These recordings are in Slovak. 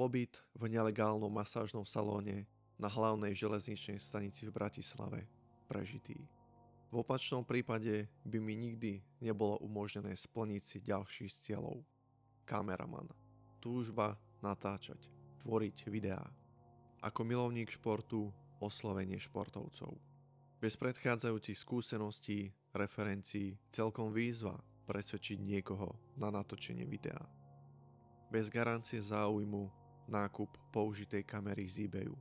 Pobyt v nelegálnom masážnom salóne na hlavnej železničnej stanici v Bratislave prežitý. V opačnom prípade by mi nikdy nebolo umožnené splniť si ďalší z cieľov. Kameraman. Túžba natáčať, tvoriť videá. Ako milovník športu, oslovenie športovcov. Bez predchádzajúcich skúseností, referencií, celkom výzva presvedčiť niekoho na natočenie videa. Bez garancie záujmu nákup použitej kamery z eBayu.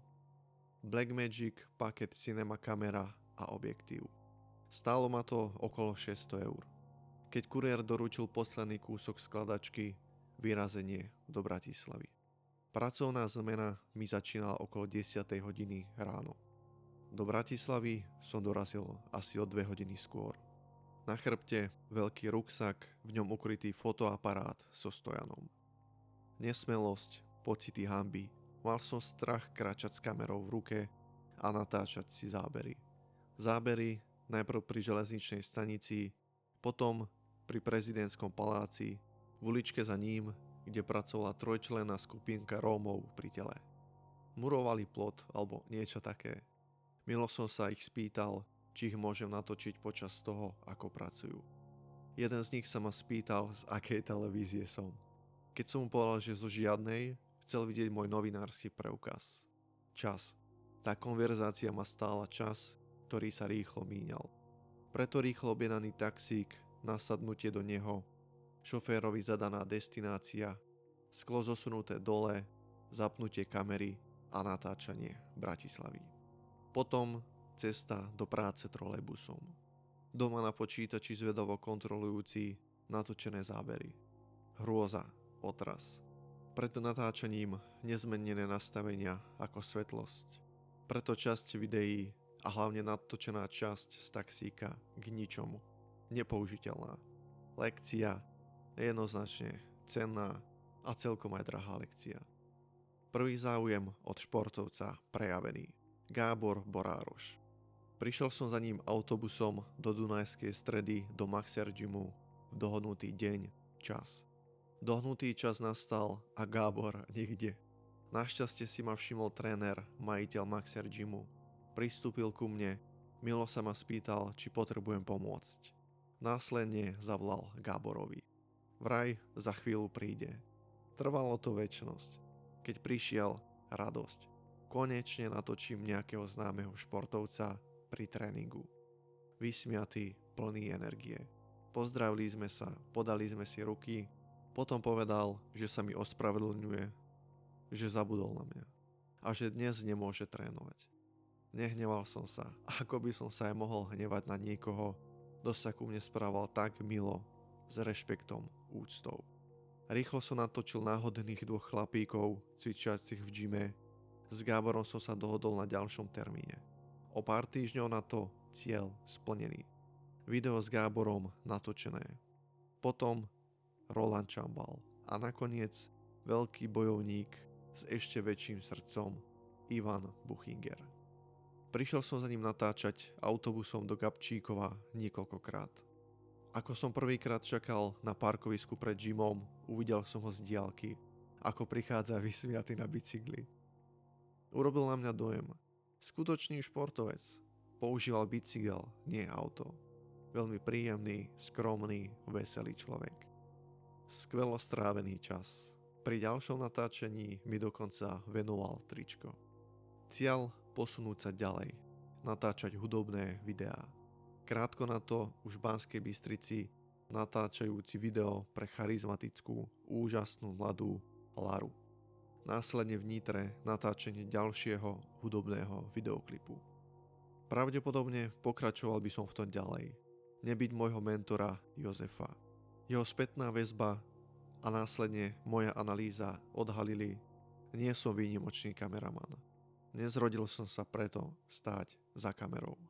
Blackmagic, paket cinema kamera a objektív. Stálo ma to okolo 600 eur. Keď kuriér doručil posledný kúsok skladačky, vyrazenie do Bratislavy. Pracovná zmena mi začínala okolo 10. hodiny ráno. Do Bratislavy som dorazil asi o 2 hodiny skôr. Na chrbte veľký ruksak, v ňom ukrytý fotoaparát so stojanom. Nesmelosť, pocity hamby. Mal som strach kráčať s kamerou v ruke a natáčať si zábery. Zábery najprv pri železničnej stanici, potom pri prezidentskom paláci, v uličke za ním, kde pracovala trojčlená skupinka Rómov pri tele. Murovali plot alebo niečo také. Milo som sa ich spýtal, či ich môžem natočiť počas toho, ako pracujú. Jeden z nich sa ma spýtal, z akej televízie som. Keď som mu povedal, že zo žiadnej, chcel vidieť môj novinársky preukaz. Čas. Tá konverzácia ma stála čas, ktorý sa rýchlo míňal. Preto rýchlo objednaný taxík, nasadnutie do neho, šoférovi zadaná destinácia, sklo zosunuté dole, zapnutie kamery a natáčanie Bratislavy. Potom cesta do práce trolejbusom. Doma na počítači zvedovo kontrolujúci natočené zábery. Hrôza, otras pred natáčaním nezmenené nastavenia ako svetlosť. Preto časť videí a hlavne natočená časť z taxíka k ničomu. Nepoužiteľná. Lekcia jednoznačne cenná a celkom aj drahá lekcia. Prvý záujem od športovca prejavený. Gábor Borároš. Prišiel som za ním autobusom do Dunajskej stredy do Maxer Gymu v dohodnutý deň, čas. Dohnutý čas nastal a Gábor nikde. Našťastie si ma všimol tréner, majiteľ Maxer Gymu. Pristúpil ku mne, milo sa ma spýtal, či potrebujem pomôcť. Následne zavolal Gáborovi. Vraj za chvíľu príde. Trvalo to väčnosť. Keď prišiel, radosť. Konečne natočím nejakého známeho športovca pri tréningu. Vysmiatý, plný energie. Pozdravili sme sa, podali sme si ruky potom povedal, že sa mi ospravedlňuje, že zabudol na mňa a že dnes nemôže trénovať. Nehneval som sa, ako by som sa aj mohol hnevať na niekoho, kto sa ku mne správal tak milo, s rešpektom, úctou. Rýchlo som natočil náhodných dvoch chlapíkov, cvičiacich v gyme. S Gáborom som sa dohodol na ďalšom termíne. O pár týždňov na to cieľ splnený. Video s Gáborom natočené. Potom Roland Chambal a nakoniec veľký bojovník s ešte väčším srdcom Ivan Buchinger. Prišiel som za ním natáčať autobusom do Gabčíkova niekoľkokrát. Ako som prvýkrát čakal na parkovisku pred Jimom, uvidel som ho z diálky, ako prichádza vysmiatý na bicykli. Urobil na mňa dojem. Skutočný športovec. Používal bicykel, nie auto. Veľmi príjemný, skromný, veselý človek skvelo strávený čas. Pri ďalšom natáčení mi dokonca venoval tričko. Cieľ posunúť sa ďalej, natáčať hudobné videá. Krátko na to už v Banskej Bystrici natáčajúci video pre charizmatickú, úžasnú mladú Laru. Následne v Nitre natáčanie ďalšieho hudobného videoklipu. Pravdepodobne pokračoval by som v tom ďalej. Nebyť môjho mentora Jozefa. Jeho spätná väzba a následne moja analýza odhalili, nie som výnimočný kameraman. Nezrodil som sa preto stáť za kamerou.